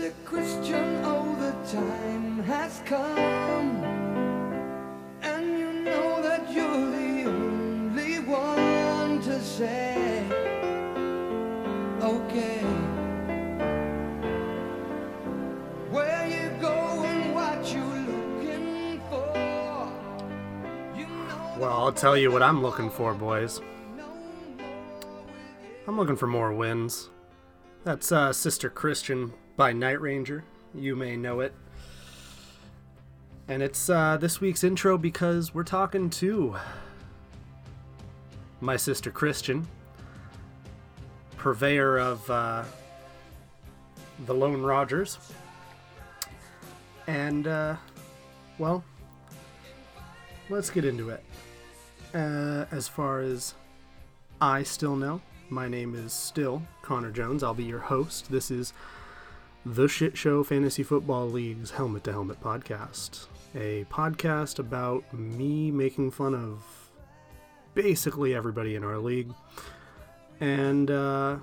Sister Christian, oh, the time has come. And you know that you're the only one to say, okay. Where you going, what you looking for? You know Well, I'll tell you what I'm looking for, boys. I'm looking for more wins. That's uh, Sister Christian by Night Ranger. You may know it. And it's uh, this week's intro because we're talking to my sister Christian, purveyor of uh, the Lone Rogers. And, uh, well, let's get into it. Uh, as far as I still know, my name is still Connor Jones. I'll be your host. This is the Shit Show Fantasy Football League's Helmet to Helmet podcast. A podcast about me making fun of basically everybody in our league and uh,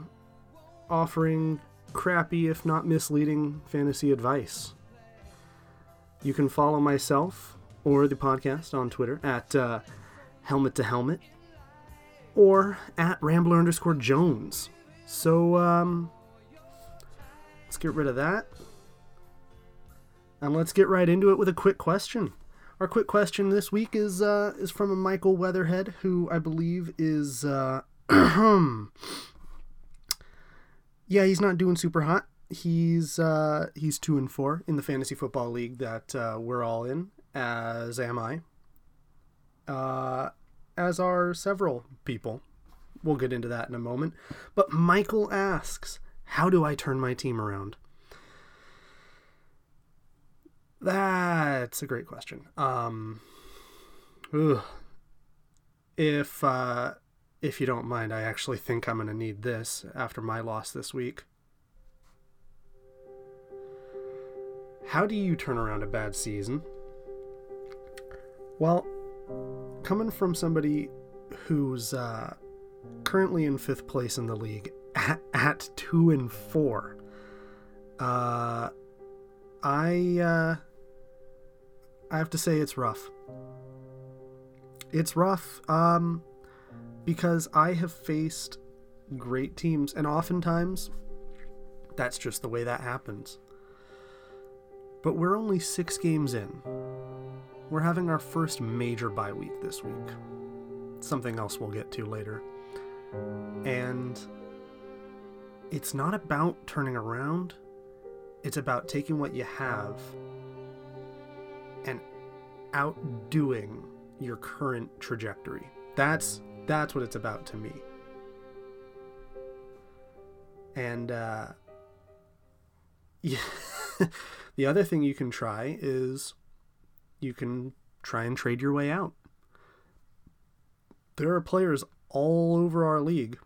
offering crappy, if not misleading, fantasy advice. You can follow myself or the podcast on Twitter at uh, Helmet to Helmet or at Rambler underscore Jones. So, um, let's get rid of that. And let's get right into it with a quick question. Our quick question this week is uh, is from a Michael Weatherhead, who I believe is uh, yeah, he's not doing super hot. He's uh, he's two and four in the fantasy football league that uh, we're all in, as am I. Uh, as are several people. We'll get into that in a moment. But Michael asks, How do I turn my team around? That's a great question. Um, ugh. If uh, if you don't mind, I actually think I'm going to need this after my loss this week. How do you turn around a bad season? Well, coming from somebody who's uh, currently in fifth place in the league at, two and four, uh, I uh, I have to say it's rough. It's rough um, because I have faced great teams, and oftentimes that's just the way that happens. But we're only six games in. We're having our first major bye week this week. Something else we'll get to later. And it's not about turning around, it's about taking what you have and outdoing your current trajectory. That's that's what it's about to me. And uh yeah, the other thing you can try is you can try and trade your way out. There are players all over our league,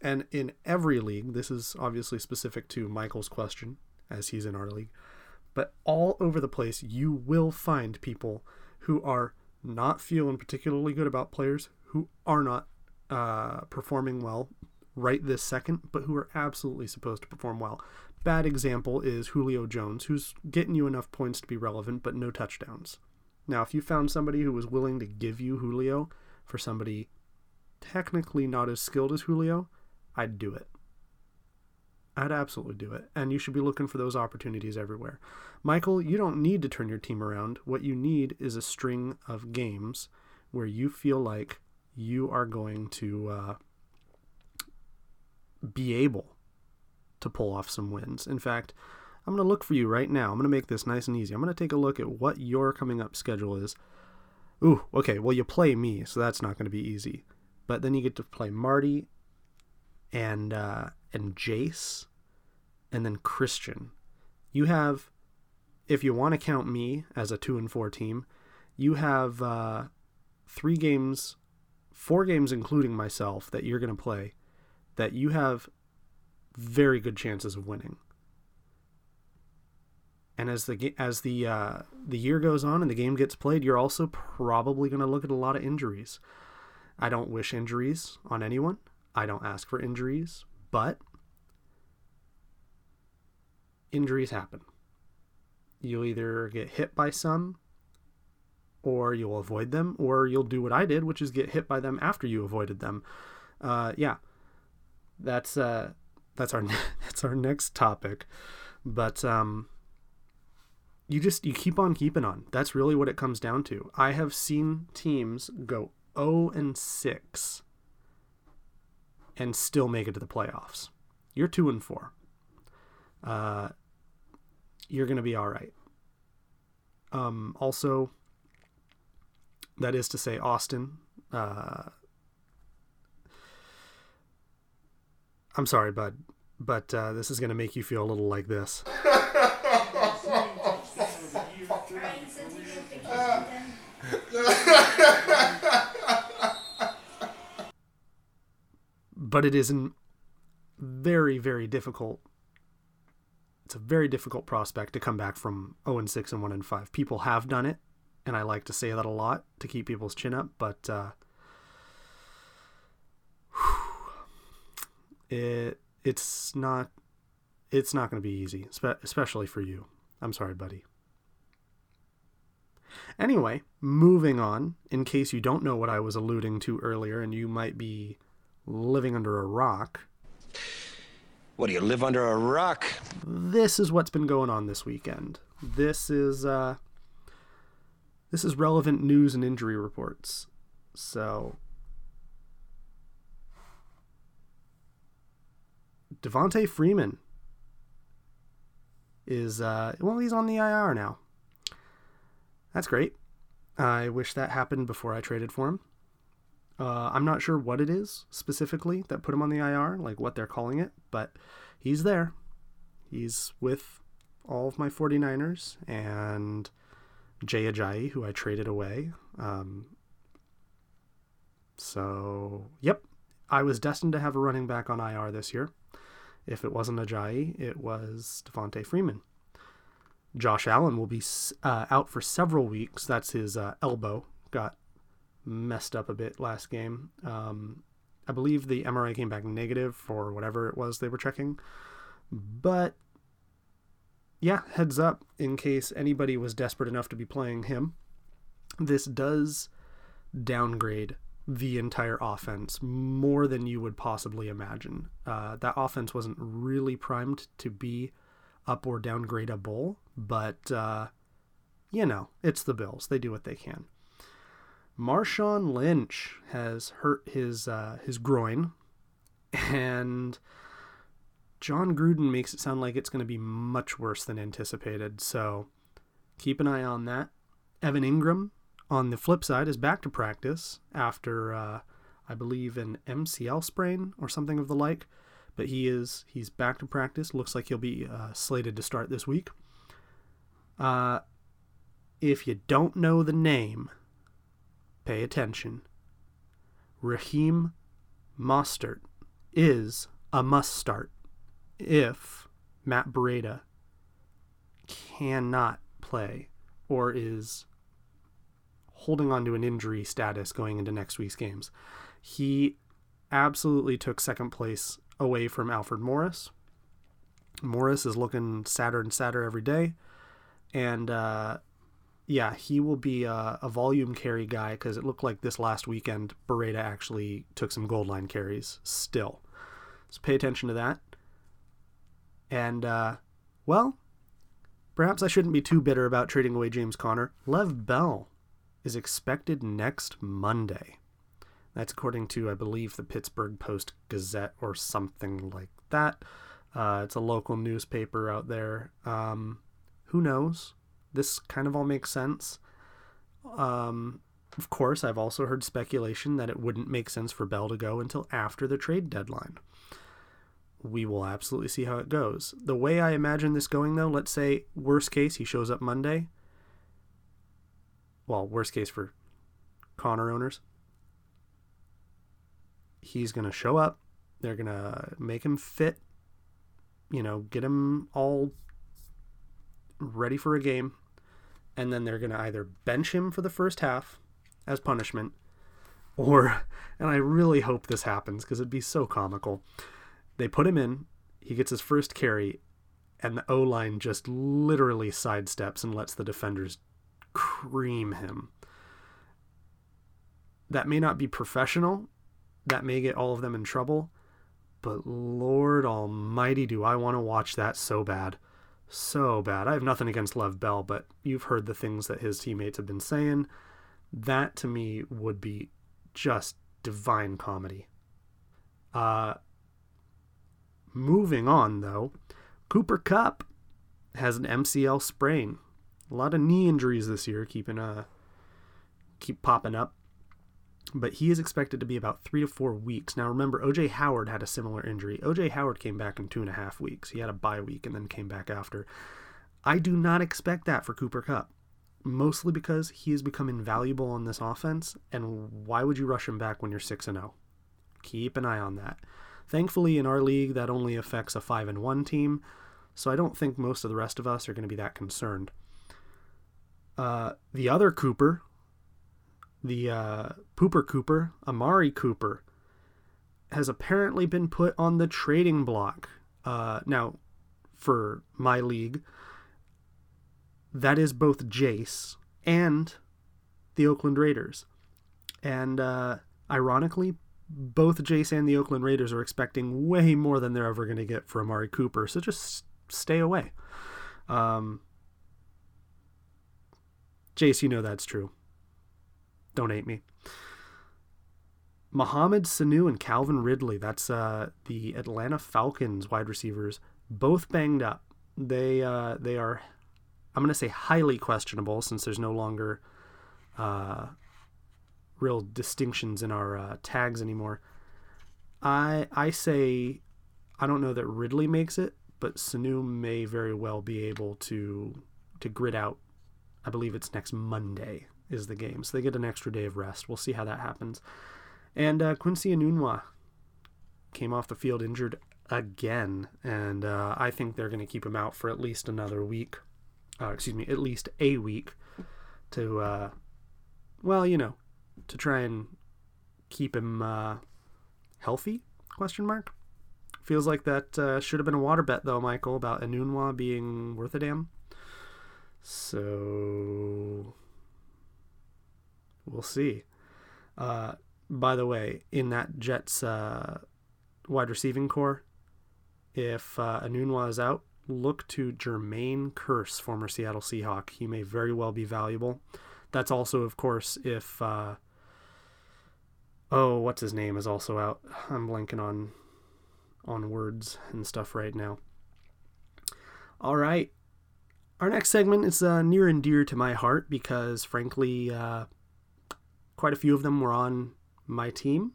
and in every league, this is obviously specific to Michael's question, as he's in our league, but all over the place, you will find people who are not feeling particularly good about players who are not uh, performing well right this second, but who are absolutely supposed to perform well. Bad example is Julio Jones, who's getting you enough points to be relevant, but no touchdowns. Now, if you found somebody who was willing to give you Julio for somebody technically not as skilled as Julio, I'd do it. I'd absolutely do it. And you should be looking for those opportunities everywhere. Michael, you don't need to turn your team around. What you need is a string of games where you feel like you are going to uh, be able to pull off some wins. In fact, I'm going to look for you right now. I'm going to make this nice and easy. I'm going to take a look at what your coming up schedule is. Ooh, okay. Well, you play me, so that's not going to be easy. But then you get to play Marty and uh, and Jace and then Christian. You have, if you want to count me as a two and four team, you have uh, three games, four games including myself that you're going to play that you have very good chances of winning. And as the as the uh, the year goes on and the game gets played, you're also probably going to look at a lot of injuries. I don't wish injuries on anyone. I don't ask for injuries, but injuries happen. You'll either get hit by some, or you'll avoid them, or you'll do what I did, which is get hit by them after you avoided them. Uh, yeah, that's uh, that's our that's our next topic. But um, you just you keep on keeping on. That's really what it comes down to. I have seen teams go 0 and 6 and still make it to the playoffs. You're 2 and 4. Uh, you're going to be all right. Um, also, that is to say, Austin. Uh, I'm sorry, bud, but uh, this is going to make you feel a little like this. but it is a very, very difficult. It's a very difficult prospect to come back from 0 and 6 and 1 and 5. People have done it, and I like to say that a lot to keep people's chin up, but uh, it it's not it's not going to be easy, especially for you. I'm sorry, buddy. Anyway, moving on, in case you don't know what I was alluding to earlier and you might be living under a rock. What do you live under a rock? This is what's been going on this weekend. This is uh this is relevant news and injury reports. So Devonta Freeman is uh well he's on the IR now. That's great. I wish that happened before I traded for him. Uh, I'm not sure what it is specifically that put him on the IR, like what they're calling it, but he's there. He's with all of my 49ers and Jay Ajayi, who I traded away. Um, so, yep, I was destined to have a running back on IR this year. If it wasn't Ajayi, it was Devonta Freeman. Josh Allen will be uh, out for several weeks. That's his uh, elbow got messed up a bit last game. Um, I believe the MRI came back negative for whatever it was they were checking. But yeah, heads up in case anybody was desperate enough to be playing him. This does downgrade the entire offense more than you would possibly imagine. Uh, that offense wasn't really primed to be up or downgradable, but uh, you know, it's the Bills. They do what they can. Marshawn Lynch has hurt his uh, his groin, and Jon Gruden makes it sound like it's going to be much worse than anticipated. So keep an eye on that. Evan Engram, on the flip side, is back to practice after uh, I believe an MCL sprain or something of the like. But he is he's back to practice. Looks like he'll be uh, slated to start this week. Uh, if you don't know the name, pay attention. Raheem Mostert is a must start if Matt Breida cannot play or is holding on to an injury status going into next week's games. He absolutely took second place away from Alfred Morris. Morris is looking sadder and sadder every day. And uh, yeah, he will be a, a volume carry guy because it looked like this last weekend Breida actually took some gold line carries still. So pay attention to that. And, uh, well, perhaps I shouldn't be too bitter about trading away James Conner. Lev Bell is expected next Monday. That's according to, I believe, the Pittsburgh Post Gazette or something like that. Uh, it's a local newspaper out there. Um, who knows? This kind of all makes sense. Um, of course, I've also heard speculation that it wouldn't make sense for Bell to go until after the trade deadline. We will absolutely see how it goes. The way I imagine this going, though, let's say worst case he shows up Monday. Well, worst case for Connor owners. He's going to show up. They're going to make him fit, you know, get him all ready for a game and then they're going to either bench him for the first half as punishment or and I really hope this happens because it'd be so comical. They put him in, he gets his first carry and the O line just literally sidesteps and lets the defenders cream him. That may not be professional, that may get all of them in trouble, but Lord Almighty, do I want to watch that so bad. So bad. I have nothing against Lev Bell, but you've heard the things that his teammates have been saying. That to me would be just divine comedy. Uh, moving on, though, Cooper Kupp has an MCL sprain. A lot of knee injuries this year, keeping uh, keep popping up but he is expected to be about three to four weeks. Now, remember, OJ Howard had a similar injury. OJ Howard came back in two and a half weeks. He had a bye week and then came back after. I do not expect that for Cooper Kupp, mostly because he has become invaluable on this offense. And why would you rush him back when you're 6 and 0? Keep an eye on that. Thankfully, in our league, that only affects a 5 and 1 team, so I don't think most of the rest of us are going to be that concerned. Uh, the other Cooper, the uh, Pooper Cooper, Amari Cooper, has apparently been put on the trading block. Uh, now, for my league, that is both Jace and the Oakland Raiders. And uh, ironically, both Jace and the Oakland Raiders are expecting way more than they're ever going to get for Amari Cooper. So just stay away. Um, Jace, you know that's true. Don't hate me. Mohamed Sanu and Calvin Ridley, that's uh, the Atlanta Falcons wide receivers, both banged up. They uh, they are, I'm going to say highly questionable since there's no longer uh, real distinctions in our uh, tags anymore. I I say I don't know that Ridley makes it, but Sanu may very well be able to to grit out. I believe it's next Monday is the game. So they get an extra day of rest. We'll see how that happens. And uh, Quincy Enunwa came off the field injured again, and uh, I think they're going to keep him out for at least another week. Uh, excuse me, at least a week to, uh, well, you know, to try and keep him uh, healthy? Question mark. Feels like that uh, should have been a water bet though, Michael, about Enunwa being worth a damn. So we'll see. Uh, by the way, in that Jets uh, wide receiving corps, if uh, Enunwa is out, look to Jermaine Kearse, former Seattle Seahawk. He may very well be valuable. That's also, of course, if uh, oh, what's his name is also out. I'm blanking on on words and stuff right now. All right, our next segment is uh, near and dear to my heart because, frankly, uh, quite a few of them were on my team.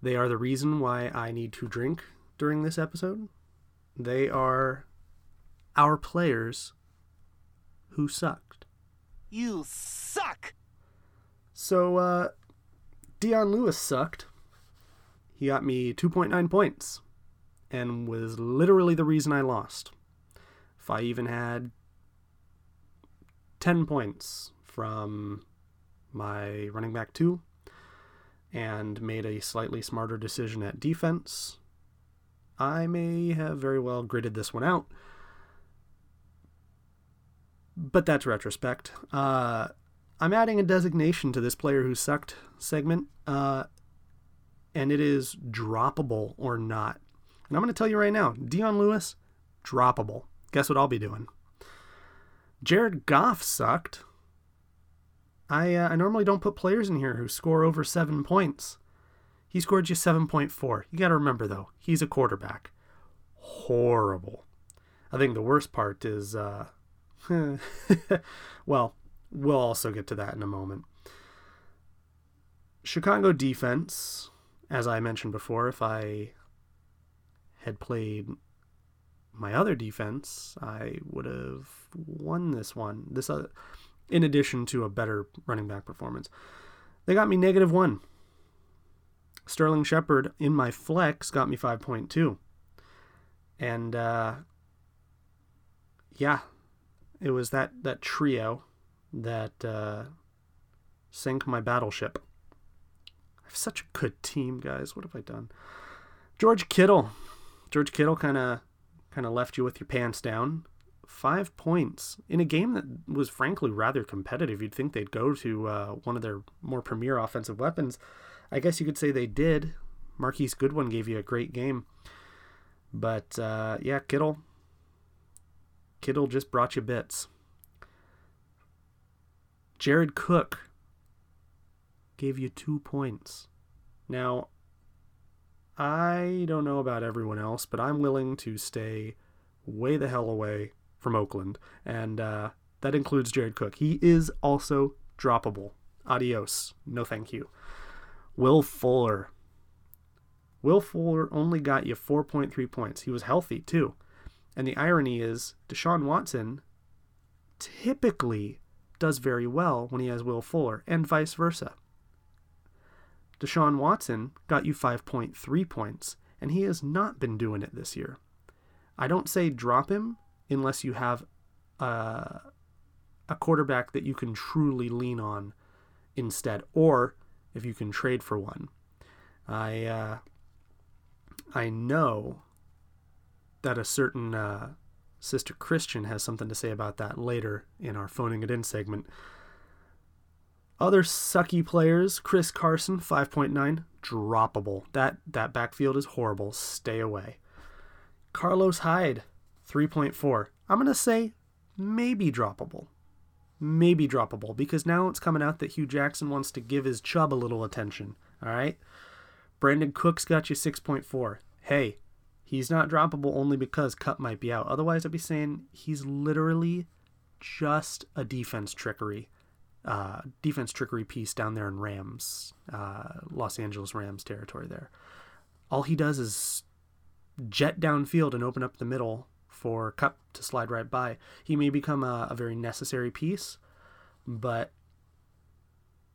They are the reason why I need to drink during this episode. They are our players who sucked. You suck! So, uh, Dion Lewis sucked. He got me 2.9 points and was literally the reason I lost. If I even had 10 points from my running back two and made a slightly smarter decision at defense, I may have very well gritted this one out. But that's retrospect. Uh, I'm adding a designation to this player who sucked segment, uh, and it is droppable or not. And I'm going to tell you right now Dion Lewis, droppable. Guess what I'll be doing? Jared Goff sucked. I uh, I normally don't put players in here who score over seven points. He scored point four. You got to remember though, he's a quarterback. Horrible. I think the worst part is, uh, well, we'll also get to that in a moment. Chicago defense, as I mentioned before, if I had played my other defense, I would have won this one. This other, in addition to a better running back performance. They got me negative one. Sterling Shepard in my flex got me 5.2. And uh, yeah, it was that, that trio that uh, sank my battleship. I have such a good team, guys. What have I done? George Kittle. George Kittle kind of kind of left you with your pants down. Five points in a game that was frankly rather competitive. You'd think they'd go to uh, one of their more premier offensive weapons. I guess you could say they did. Marquise Goodwin gave you a great game. But uh, yeah, Kittle. Kittle just brought you bits. Jared Cook gave you two points. Now, I don't know about everyone else, but I'm willing to stay way the hell away from Oakland, and uh, that includes Jared Cook. He is also droppable. Adios. No thank you. Will Fuller. Will Fuller only got you 4.3 points. He was healthy too. And the irony is, Deshaun Watson typically does very well when he has Will Fuller, and vice versa. Deshaun Watson got you 5.3 points, and he has not been doing it this year. I don't say drop him unless you have a, a quarterback that you can truly lean on instead, or if you can trade for one. I uh, I know that a certain uh, sister Christian has something to say about that later in our phoning it in segment. Other sucky players, Chris Carson, 5.9, droppable. That that backfield is horrible. Stay away. Carlos Hyde, 3.4. I'm going to say maybe droppable. Maybe droppable because now it's coming out that Hue Jackson wants to give his chub a little attention. All right? Brandin Cooks got you 6.4. Hey, he's not droppable only because Kupp might be out. Otherwise, I'd be saying he's literally just a defense trickery uh, defense trickery piece down there in Rams, uh, Los Angeles Rams territory there. All he does is jet downfield and open up the middle for Kupp to slide right by. He may become a, a very necessary piece, but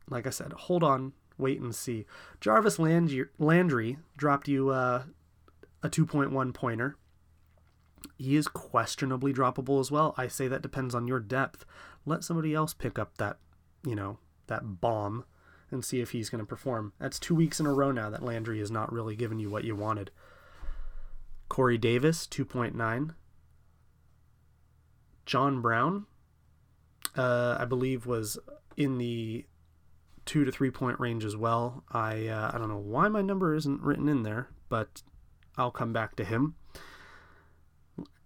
like I said, hold on, wait and see. Jarvis Landry, Landry dropped you uh, a 2.1 pointer. He is questionably droppable as well. I say that depends on your depth. Let somebody else pick up that you know, that bomb and see if he's going to perform. That's two weeks in a row now that Landry has not really given you what you wanted. Corey Davis, 2.9. John Brown, uh, I believe, was in the two to three point range as well. I uh, I don't know why my number isn't written in there, but I'll come back to him.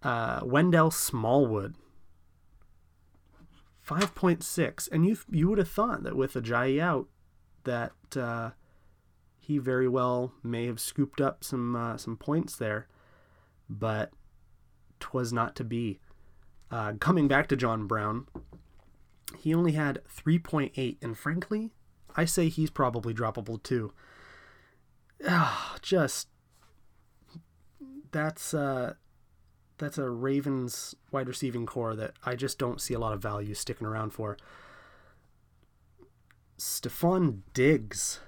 Uh, Wendell Smallwood, 5.6 and you you would have thought that with Ajayi out that uh, he very well may have scooped up some uh, some points there but twas not to be uh, coming back to John Brown he only had 3.8 and frankly I say he's probably droppable too just that's uh that's a Ravens wide receiving corps that I just don't see a lot of value sticking around for. Stefon Diggs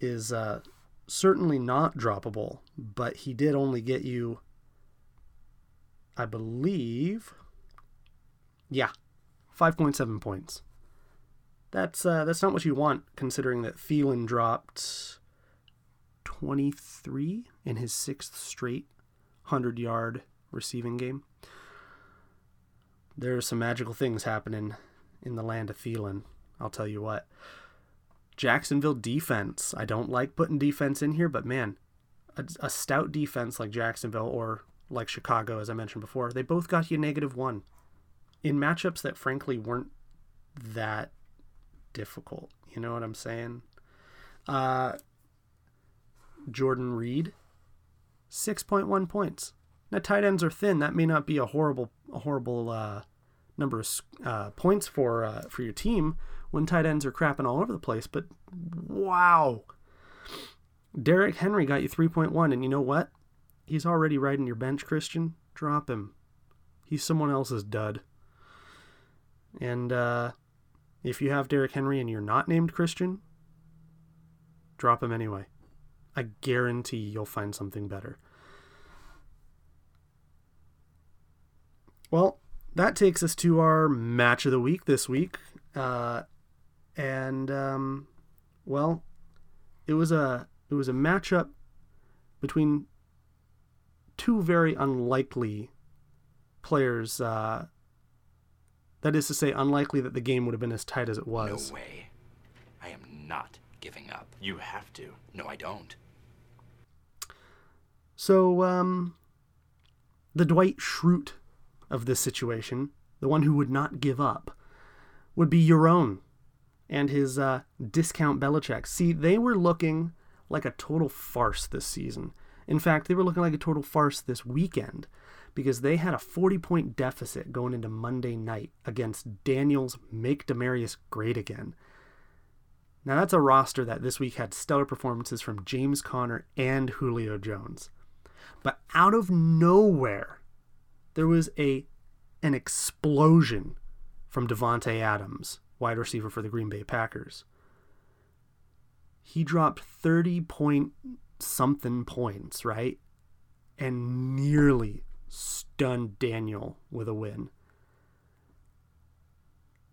is uh, certainly not droppable, but he did only get you, I believe, yeah, 5.7 points. That's uh, that's not what you want, considering that Thielen dropped 23 in his sixth straight 100 yard receiving game. There are some magical things happening in the land of Thielen. I'll tell you what. Jacksonville defense. I don't like putting defense in here, but man, a, a stout defense like Jacksonville or like Chicago, as I mentioned before, they both got you negative one in matchups that frankly weren't that difficult. You know what I'm saying? Uh, Jordan Reed, 6.1 points. Now tight ends are thin. That may not be a horrible a horrible uh, number of uh, points for uh, for your team when tight ends are crapping all over the place. But wow, Derrick Henry got you 3.1, and you know what? He's already riding your bench, Christian. Drop him. He's someone else's dud. And uh, if you have Derrick Henry and you're not named Christian, drop him anyway. I guarantee you'll find something better. Well, that takes us to our match of the week this week. Uh, and um, well, it was a it was a matchup between two very unlikely players. Uh, that is to say, unlikely that the game would have been as tight as it was. No way. I am not giving up. You have to. No, I don't. So, um, the Dwight Schrute of this situation, the one who would not give up, would be Yaron and his uh, discount Belichick. See, they were looking like a total farce this season. In fact, they were looking like a total farce this weekend because they had a 40 point deficit going into Monday night against Daniels Make Demarius Great Again. Now, that's a roster that this week had stellar performances from James Conner and Julio Jones. But out of nowhere, there was a an explosion from Davante Adams, wide receiver for the Green Bay Packers. He dropped 30 point something points, right? And nearly stunned Daniel with a win.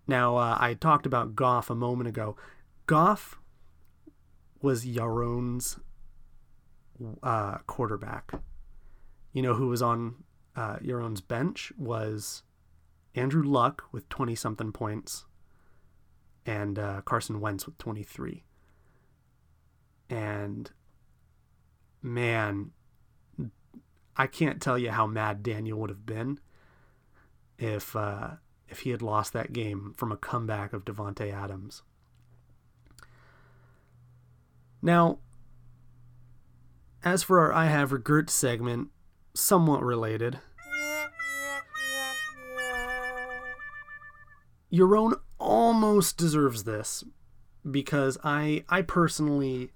Now, uh, I talked about Goff a moment ago. Goff was Yaron's uh, quarterback. You know who was on uh, Yaron's bench was Andrew Luck with 20 something points and uh, Carson Wentz with 23. And man, I can't tell you how mad Daniel would have been if uh, if he had lost that game from a comeback of Davante Adams. Now, as for our I Have Regrets segment, somewhat related. Yaron almost deserves this because I I personally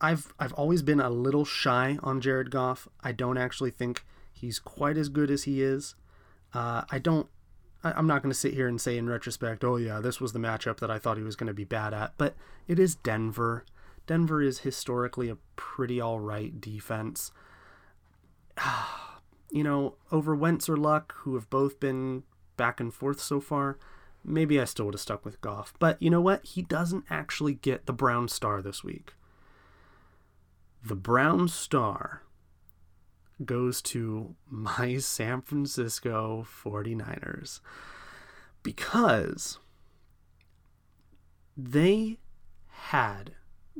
I've I've always been a little shy on Jared Goff. I don't actually think he's quite as good as he is. Uh, I don't. I, I'm not going to sit here and say in retrospect, oh yeah, this was the matchup that I thought he was going to be bad at. But it is Denver. Denver is historically a pretty all right defense. you know, over Wentz or Luck, who have both been back and forth so far, maybe I still would have stuck with Goff. But you know what? He doesn't actually get the Brown Star this week. The Brown Star goes to my San Francisco 49ers because they had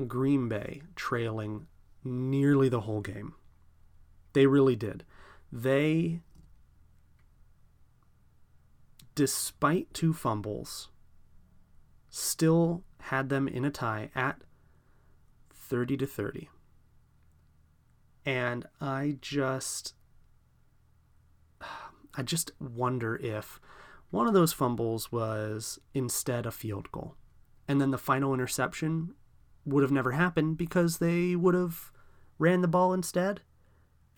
Green Bay trailing nearly the whole game. They really did. They, despite two fumbles, still had them in a tie at 30 to 30. And I just I just wonder if one of those fumbles was instead a field goal. And then the final interception would have never happened because they would have ran the ball instead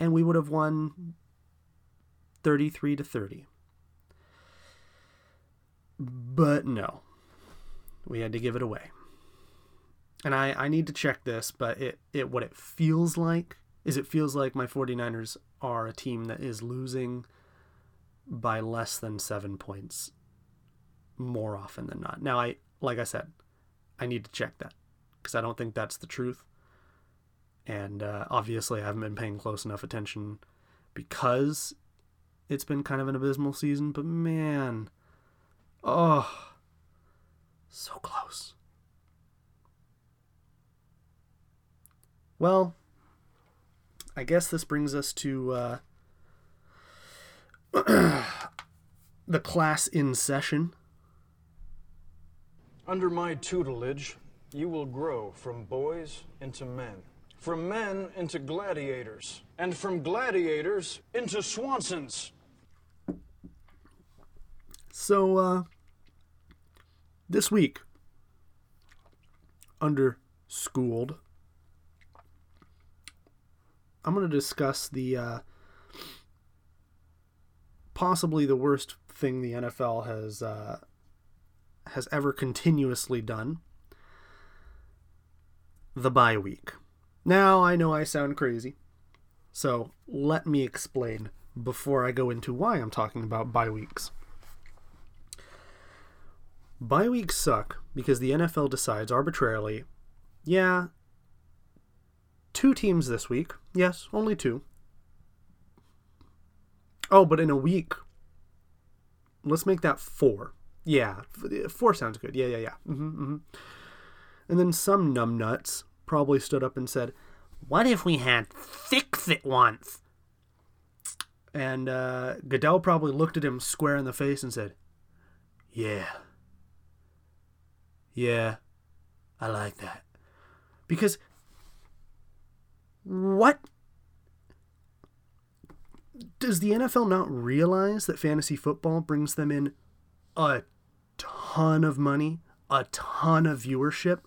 and we would have won 33 to 30. But no. We had to give it away. And I, I need to check this, but it, it what it feels like is it feels like my 49ers are a team that is losing by less than 7 points more often than not. Now I like I said, I need to check that because I don't think that's the truth. And uh, obviously, I haven't been paying close enough attention because it's been kind of an abysmal season. But man, oh, so close. Well, I guess this brings us to uh, the class in session. Under my tutelage, you will grow from boys into men, from men into gladiators, and from gladiators into Swansons. So, uh, this week, under schooled, I'm going to discuss the uh, possibly the worst thing the NFL has uh, has ever continuously done. The bye week. Now I know I sound crazy, so let me explain before I go into why I'm talking about bye weeks. Bye weeks suck because the NFL decides arbitrarily, yeah, two teams this week. Yes, only two. Oh, but in a week, let's make that four. Yeah, four sounds good. Yeah, yeah, yeah. hmm hmm And then some numbnuts probably stood up and said, "What if we had fix it once?" And uh, Goodell probably looked at him square in the face and said, "Yeah, yeah, I like that." Because what does the NFL not realize that fantasy football brings them in a ton of money, a ton of viewership?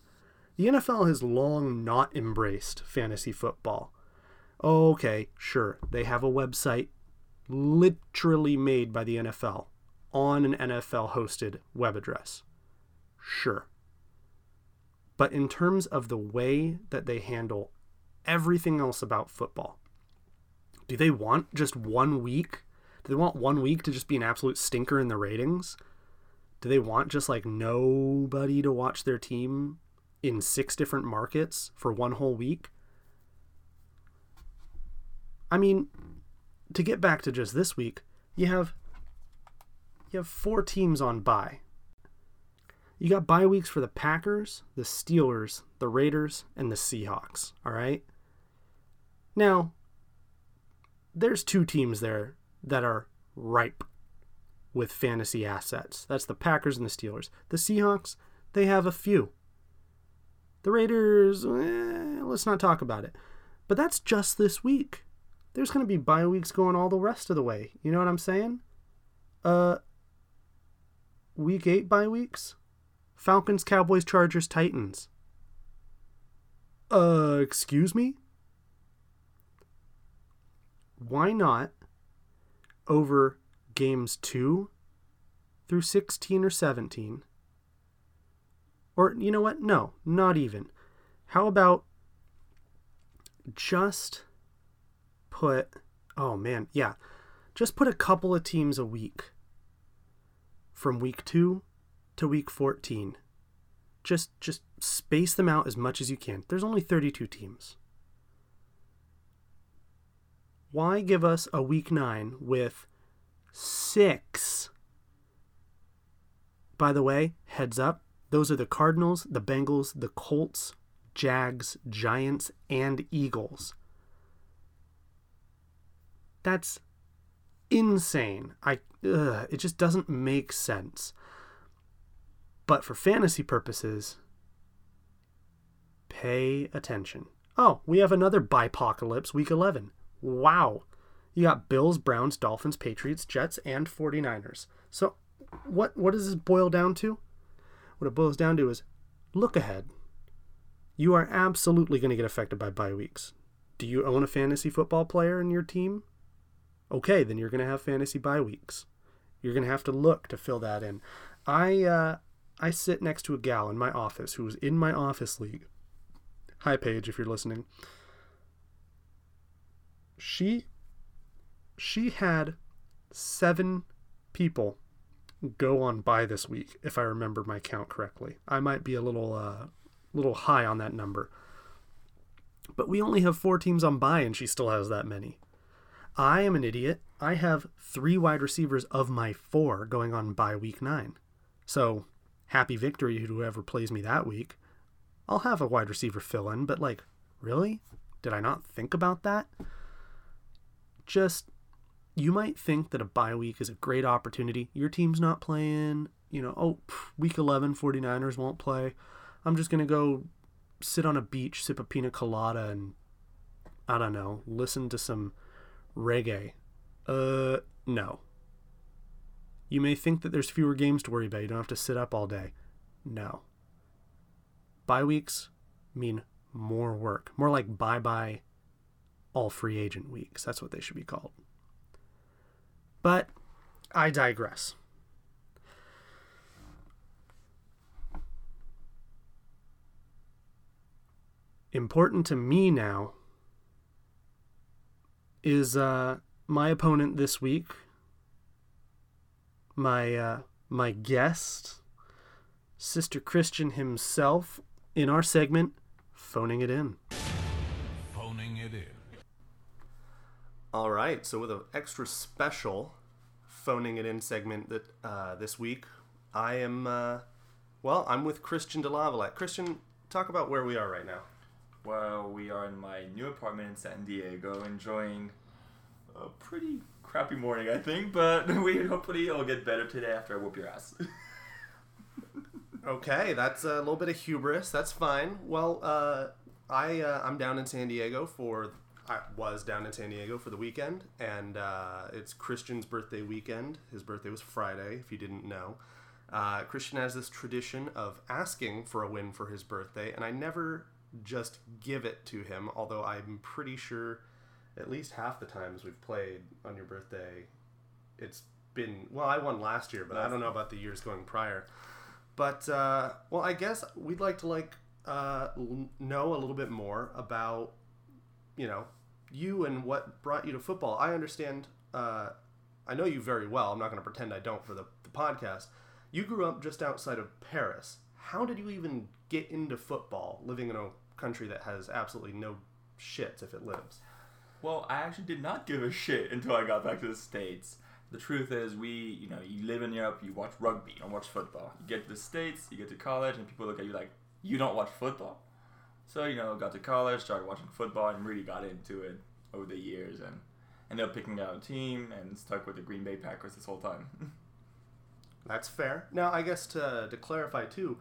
The NFL has long not embraced fantasy football. Okay, sure, they have a website literally made by the NFL on an NFL hosted web address. Sure. But in terms of the way that they handle everything else about football, do they want just one week? Do they want one week to just be an absolute stinker in the ratings? Do they want just like nobody to watch their team in six different markets for one whole week? I mean, to get back to just this week, you have you have four teams on bye. You got bye weeks for the Packers, the Steelers, the Raiders, and the Seahawks, all right? Now, there's two teams there that are ripe with fantasy assets. That's the Packers and the Steelers. The Seahawks, they have a few. The Raiders, eh, let's not talk about it. But that's just this week. There's going to be bye weeks going all the rest of the way. You know what I'm saying? Uh, week eight bye weeks. Falcons, Cowboys, Chargers, Titans. Uh, excuse me? Why not over games 2 through 16 or 17? Or, you know what? No, not even. How about just put, oh man, yeah, just put a couple of teams a week from week 2 to week 14. Just just space them out as much as you can. There's only 32 teams. Why give us a week 9 with 6 By the way, heads up, those are the Cardinals, the Bengals, the Colts, Jags, Giants, and Eagles. That's insane. I ugh, it just doesn't make sense. But for fantasy purposes, pay attention. Oh, we have another bipocalypse week 11. Wow. You got Bills, Browns, Dolphins, Patriots, Jets, and 49ers. So what what does this boil down to? What it boils down to is look ahead. You are absolutely going to get affected by bye weeks. Do you own a fantasy football player in your team? Okay, then you're going to have fantasy bye weeks. You're going to have to look to fill that in. I uh, I sit next to a gal in my office who's in my office league. Hi, Paige, if you're listening. She she had seven people go on by this week, if I remember my count correctly. I might be a little uh, little high on that number. But we only have four teams on by, and she still has that many. I am an idiot. I have three wide receivers of my four going on by week nine. So happy victory to whoever plays me that week. I'll have a wide receiver fill in, but like, really? Did I not think about that? Just, you might think that a bye week is a great opportunity. Your team's not playing, you know, oh, week 11, 49ers won't play. I'm just going to go sit on a beach, sip a pina colada, and I don't know, listen to some reggae. Uh, no. You may think that there's fewer games to worry about. You don't have to sit up all day. No. Bye weeks mean more work. More like bye bye all free agent weeks. That's what they should be called. But I digress. Important to me now is uh, my opponent this week, my uh, my guest, Sister Christian himself, in our segment, phoning it in. All right, so with an extra special phoning it in segment that uh, this week, I am uh, well, I'm with Christian DeLavalette. Christian, talk about where we are right now. Well, we are in my new apartment in San Diego, enjoying a pretty crappy morning, I think, but we hopefully it'll get better today after I whoop your ass. Okay, that's a little bit of hubris. That's fine. Well, uh, I uh, I'm down in San Diego for I was down in San Diego for the weekend, and uh, it's Christian's birthday weekend. His birthday was Friday, if you didn't know. Uh, Christian has this tradition of asking for a win for his birthday, and I never just give it to him. Although I'm pretty sure, at least half the times we've played on your birthday, it's been well. I won last year, but I don't know about the years going prior. But uh, well, I guess we'd like to like uh, know a little bit more about you know you and what brought you to football. I understand. Uh, I know you very well. I'm not going to pretend I don't for the, the podcast. You grew up just outside of Paris. How did you even get into football, living in a country that has absolutely no shits if it lives? Well, I actually did not give a shit until I got back to the States. The truth is, we, you know, you live in Europe, you watch rugby, you don't watch football. You get to the States, you get to college, and people look at you like, you don't watch football? So, you know, got to college, started watching football, and really got into it over the years, and ended up picking out a team, and stuck with the Green Bay Packers this whole time. That's fair. Now, I guess to, to clarify too,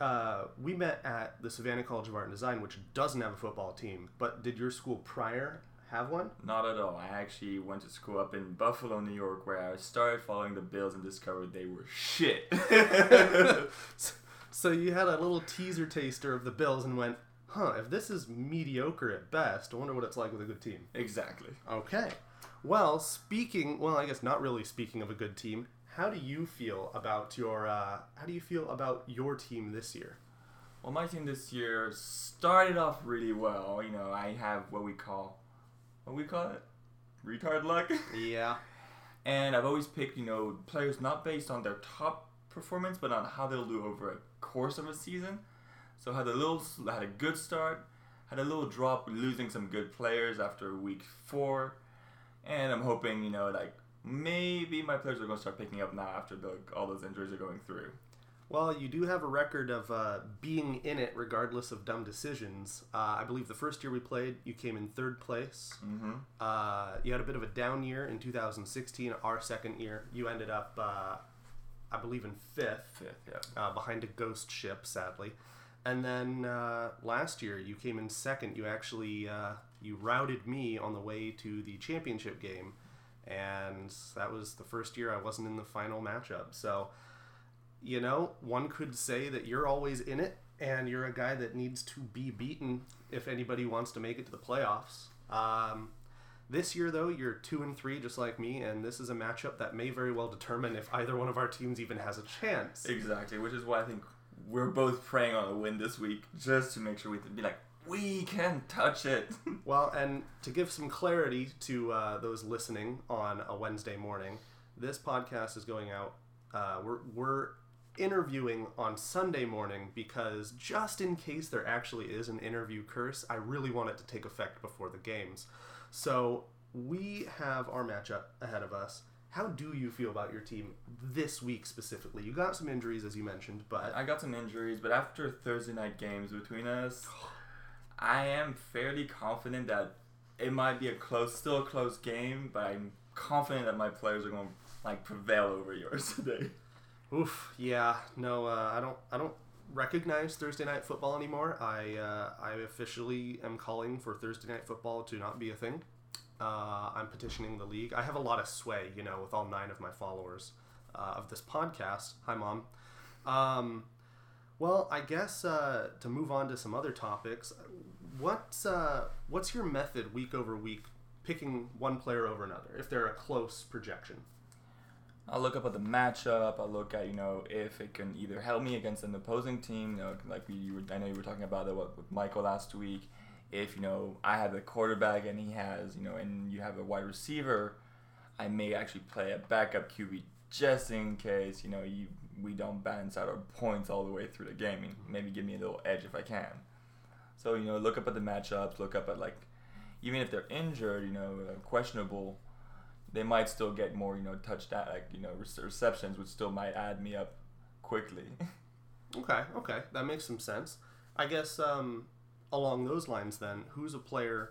uh, we met at the Savannah College of Art and Design, which doesn't have a football team. But did your school prior have one? Not at all. I actually went to school up in Buffalo, New York, where I started following the Bills and discovered they were shit. So you had a little teaser taster of the Bills and went, huh, if this is mediocre at best, I wonder what it's like with a good team. exactly. Okay. Well, speaking, well, I guess not really speaking of a good team, how do you feel about your, uh, how do you feel about your team this year? Well, my team this year started off really well. You know, I have what we call, what we call it, retard luck. Yeah. and I've always picked, you know, players not based on their top performance, but on how they'll do over a course of a season. So had a little, had a good start, had a little drop, losing some good players after week four, and I'm hoping, you know, like maybe my players are going to start picking up now after the, all those injuries are going through. Well, you do have a record of uh, being in it regardless of dumb decisions. Uh, I believe the first year we played, you came in third place. Mm-hmm. Uh, you had a bit of a down year in 2016. Our second year, you ended up, uh, I believe, in fifth, Fifth, yeah. uh, behind a ghost ship, sadly. And then uh, last year, you came in second. You actually uh, you routed me on the way to the championship game, and that was the first year I wasn't in the final matchup. So you know, one could say that you're always in it and you're a guy that needs to be beaten if anybody wants to make it to the playoffs. Um, this year, though, you're two and three, just like me, and this is a matchup that may very well determine if either one of our teams even has a chance. Exactly, which is why I think we're both praying on a win this week, just to make sure we can be like, we can touch it. Well, and to give some clarity to uh, those listening on a Wednesday morning, this podcast is going out. Uh, we're we're interviewing on Sunday morning because just in case there actually is an interview curse, I really want it to take effect before the games. So we have our matchup ahead of us. How do you feel about your team this week specifically? You got some injuries, as you mentioned, but I got some injuries, but after Thursday night games between us, I am fairly confident that it might be a close, still a close game, but I'm confident that my players are going to like prevail over yours today. Oof, yeah, no, uh, I don't, I don't recognize Thursday night football anymore. I, uh, I officially am calling for Thursday night football to not be a thing. Uh, I'm petitioning the league. I have a lot of sway, you know, with all nine of my followers uh, of this podcast. Hi, mom. Um, well, I guess uh, to move on to some other topics, what's uh, what's your method week over week picking one player over another if they're a close projection? I'll look up at the matchup. I'll look at you know if it can either help me against an opposing team. You know, like we, were, I know you were talking about that with Michael last week. If you know I have a quarterback and he has you know, and you have a wide receiver, I may actually play a backup QB just in case you know you we don't balance out our points all the way through the game. And maybe give me a little edge if I can. So you know, look up at the matchups. Look up at like even if they're injured, you know, uh, questionable, they might still get more, you know, touchdown, like you know, receptions, which still might add me up quickly. Okay, okay, that makes some sense. I guess um, along those lines, then, who's a player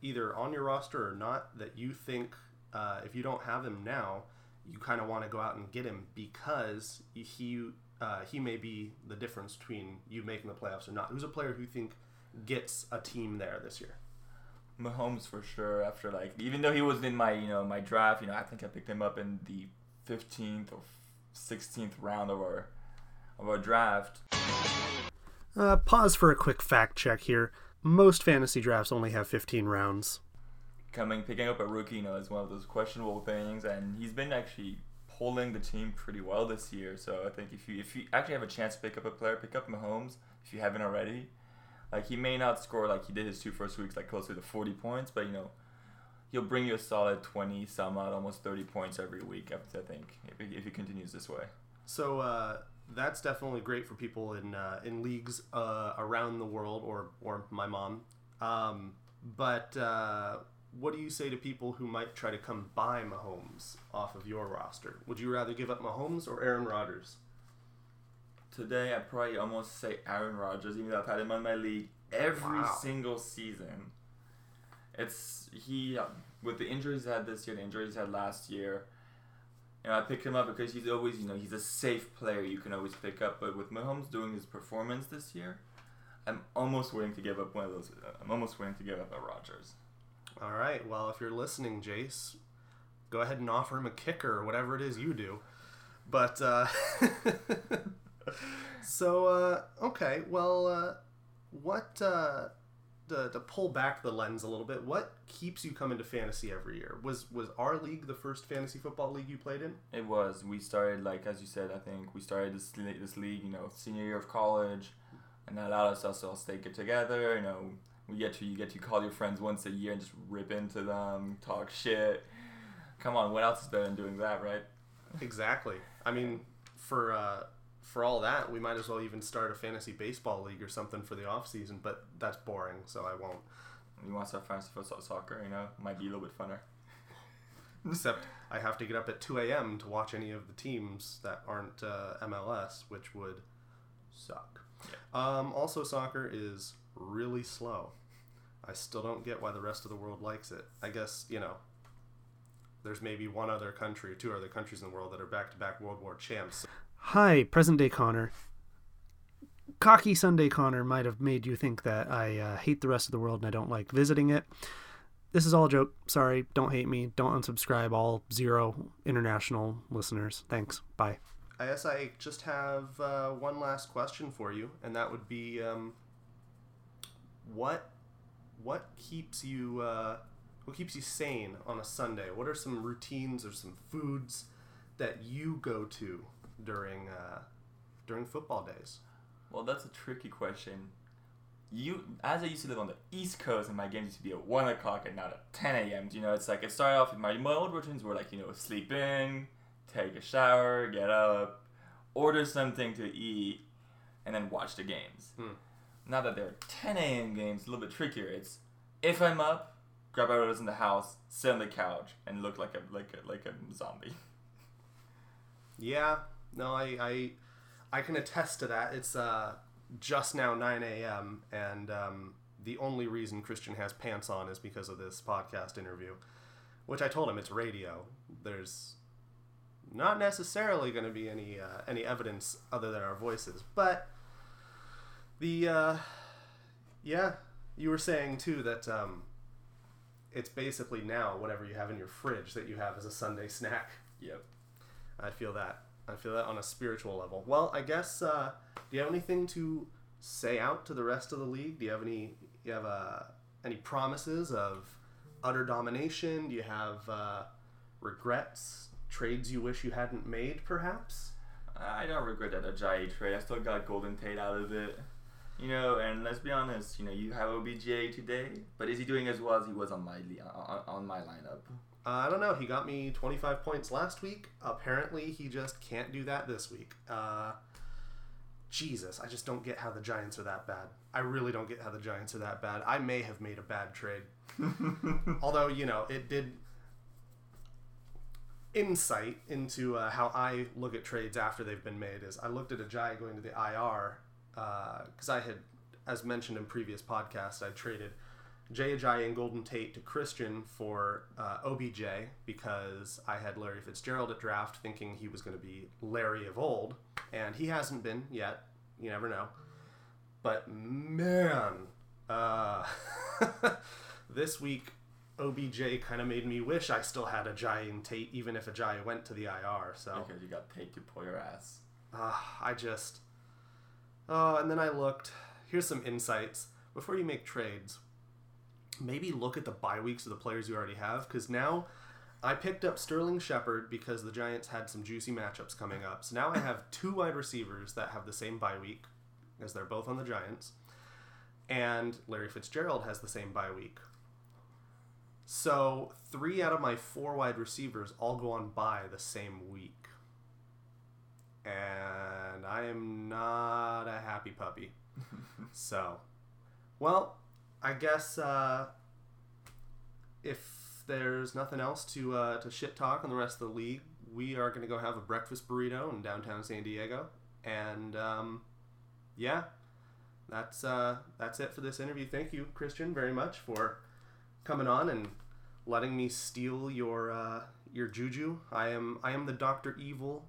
either on your roster or not that you think uh, if you don't have him now, you kind of want to go out and get him because he uh, he may be the difference between you making the playoffs or not. Who's a player who you think gets a team there this year? Mahomes for sure. After like, even though he was in my, you know, my draft, you know, I think I picked him up in the 15th or 16th round of our of our draft. Uh, pause for a quick fact check here. Most fantasy drafts only have 15 rounds. coming picking up a rookie, you know, is one of those questionable things, and he's been actually pulling the team pretty well this year. So I think if you if you actually have a chance to pick up a player, pick up Mahomes if you haven't already. Like he may not score like he did his two first weeks, like closer to 40 points, but you know, he'll bring you a solid 20, some odd, almost 30 points every week. I think if he, if he continues this way. So uh, that's definitely great for people in uh, in leagues uh, around the world, or or my mom. Um, but uh, what do you say to people who might try to come buy Mahomes off of your roster? Would you rather give up Mahomes or Aaron Rodgers? Today, I'd probably almost say Aaron Rodgers, even though I've had him on my league every Wow. single season. It's he uh, with the injuries he had this year, the injuries he had last year. You know, I picked him up because he's always, you know, he's a safe player you can always pick up. But with Mahomes doing his performance this year, I'm almost willing to give up one of those. Uh, I'm almost willing to give up a Rodgers. All right. Well, if you're listening, Jace, go ahead and offer him a kicker or whatever it is you do. But uh, so uh, okay. Well, uh, what uh, to, to pull back the lens a little bit? What keeps you coming to fantasy every year? Was was our league the first fantasy football league you played in? It was. We started like as you said. I think we started this this league. You know, senior year of college, and that allowed us to stay get together. You know, we get to you get to call your friends once a year and just rip into them, talk shit. Come on, what else is better than doing that, right? Exactly. I mean, for uh, for all that, we might as well even start a fantasy baseball league or something for the off season. But that's boring, so I won't. You want to start fantasy football soccer? You know, might be a little bit funner. Except I have to get up at 2 a.m. to watch any of the teams that aren't uh, MLS, which would suck. Um, also, soccer is really slow. I still don't get why the rest of the world likes it. I guess, you know, there's maybe one other country, or two other countries in the world that are back to back World War champs. Hi, present day Connor. Cocky Sunday Connor might have made you think that I uh, hate the rest of the world and I don't like visiting it. This is all a joke. Sorry. Don't hate me. Don't unsubscribe. All zero international listeners. Thanks. Bye. I guess I just have uh, one last question for you, and that would be um, what what keeps you uh, what keeps you sane on a Sunday? What are some routines or some foods that you go to during uh, during football days? Well, that's a tricky question. You, as I used to live on the East Coast, and my games used to be at one o'clock and not at ten a.m. You know, it's like it started off. My my old routines were like you know sleep in, take a shower, get up, order something to eat, and then watch the games. Hmm. Now that they're 10 a.m. games, a little bit trickier. It's if I'm up, grab my whatever's in the house, sit on the couch, and look like a like a like a zombie. Yeah, no, I, I, I can attest to that. It's uh, just now 9 a.m. and um, the only reason Christian has pants on is because of this podcast interview, which I told him it's radio. There's not necessarily going to be any uh, any evidence other than our voices, but the uh, yeah, you were saying too that um, it's basically now whatever you have in your fridge that you have as a Sunday snack. Yep. I feel that. I feel that on a spiritual level. Well, I guess. Uh, do you have anything to say out to the rest of the league? Do you have any? You have uh, any promises of utter domination? Do you have uh, regrets? Trades you wish you hadn't made, perhaps? I don't regret that Ajayi trade. I still got Golden Tate out of it. You know, and let's be honest. You know, you have OBJ today, but is he doing as well as he was on my on, on my lineup? Uh, I don't know. He got me 25 points last week. Apparently, he just can't do that this week. Uh, Jesus, I just don't get how the Giants are that bad. I really don't get how the Giants are that bad. I may have made a bad trade. Although, you know, it did insight into uh, how I look at trades after they've been made is I looked at Ajayi going to the IR because I had, as mentioned in previous podcasts, I traded Jay Ajayi and Golden Tate to Christian for uh, OBJ because I had Larry Fitzgerald at draft thinking he was going to be Larry of old, and he hasn't been yet. You never know. But man, uh, this week OBJ kind of made me wish I still had Ajayi and Tate, even if Ajayi went to the IR. So Because you got Tate to pull your ass. uh, I just. Oh, and then I looked. Here's some insights. Before you make trades, maybe look at the bye weeks of the players you already have, because now I picked up Sterling Shepard because the Giants had some juicy matchups coming up. So now I have two wide receivers that have the same bye week, as they're both on the Giants, and Larry Fitzgerald has the same bye week. So three out of my four wide receivers all go on bye the same week and I am not a happy puppy. so, well, I guess uh, if there's nothing else to uh, to shit talk on the rest of the league, we are going to go have a breakfast burrito in downtown San Diego, and um, yeah, that's uh, that's it for this interview. Thank you, Christian, very much for coming on and letting me steal your uh, your juju. I am I am the Doctor Evil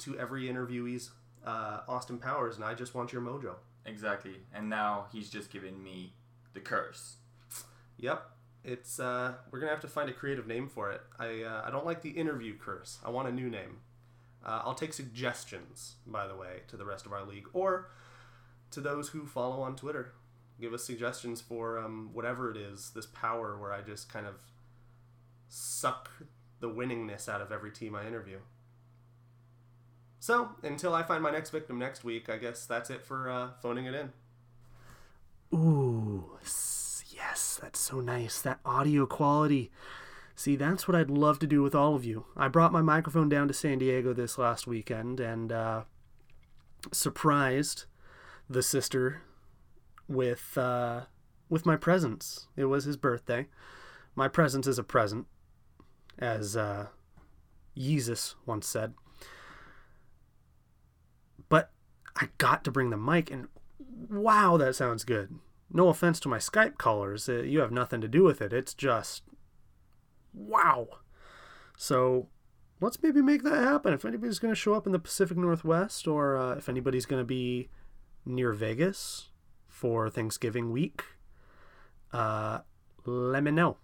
to every interviewee's uh, Austin Powers, and I just want your mojo. Exactly. And now he's just giving me the curse. Yep, it's uh, we're gonna have to find a creative name for it. I uh, I don't like the interview curse. I want a new name. Uh, I'll take suggestions, by the way, to the rest of our league or to those who follow on Twitter. Give us suggestions for um, whatever it is. This power where I just kind of suck the winningness out of every team I interview. So, until I find my next victim next week, I guess that's it for uh, phoning it in. Ooh, s- yes, that's so nice. That audio quality. See, that's what I'd love to do with all of you. I brought my microphone down to San Diego this last weekend and uh, surprised the sister with uh, with my presence. It was his birthday. My presence is a present, as uh, Jesus once said. But I got to bring the mic, and wow, that sounds good. No offense to my Skype callers, uh, you have nothing to do with it. It's just wow. So let's maybe make that happen. If anybody's going to show up in the Pacific Northwest, or uh, if anybody's going to be near Vegas for Thanksgiving week, uh, let me know.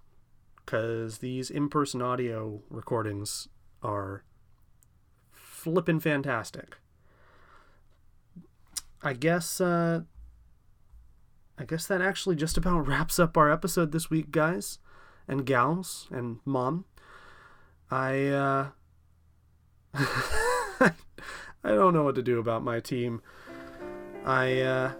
Because these in person audio recordings are flippin' fantastic. I guess uh, I guess that actually just about wraps up our episode this week, guys and gals and mom. I uh, I don't know what to do about my team. I uh,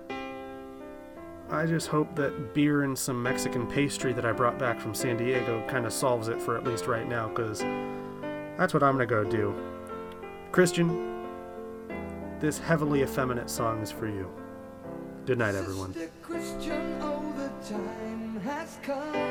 I just hope that beer and some Mexican pastry that I brought back from San Diego kind of solves it for at least right now, because that's what I'm gonna go do. Christian, this heavily effeminate song is for you. Good night, everyone. Christian, oh, the time has come.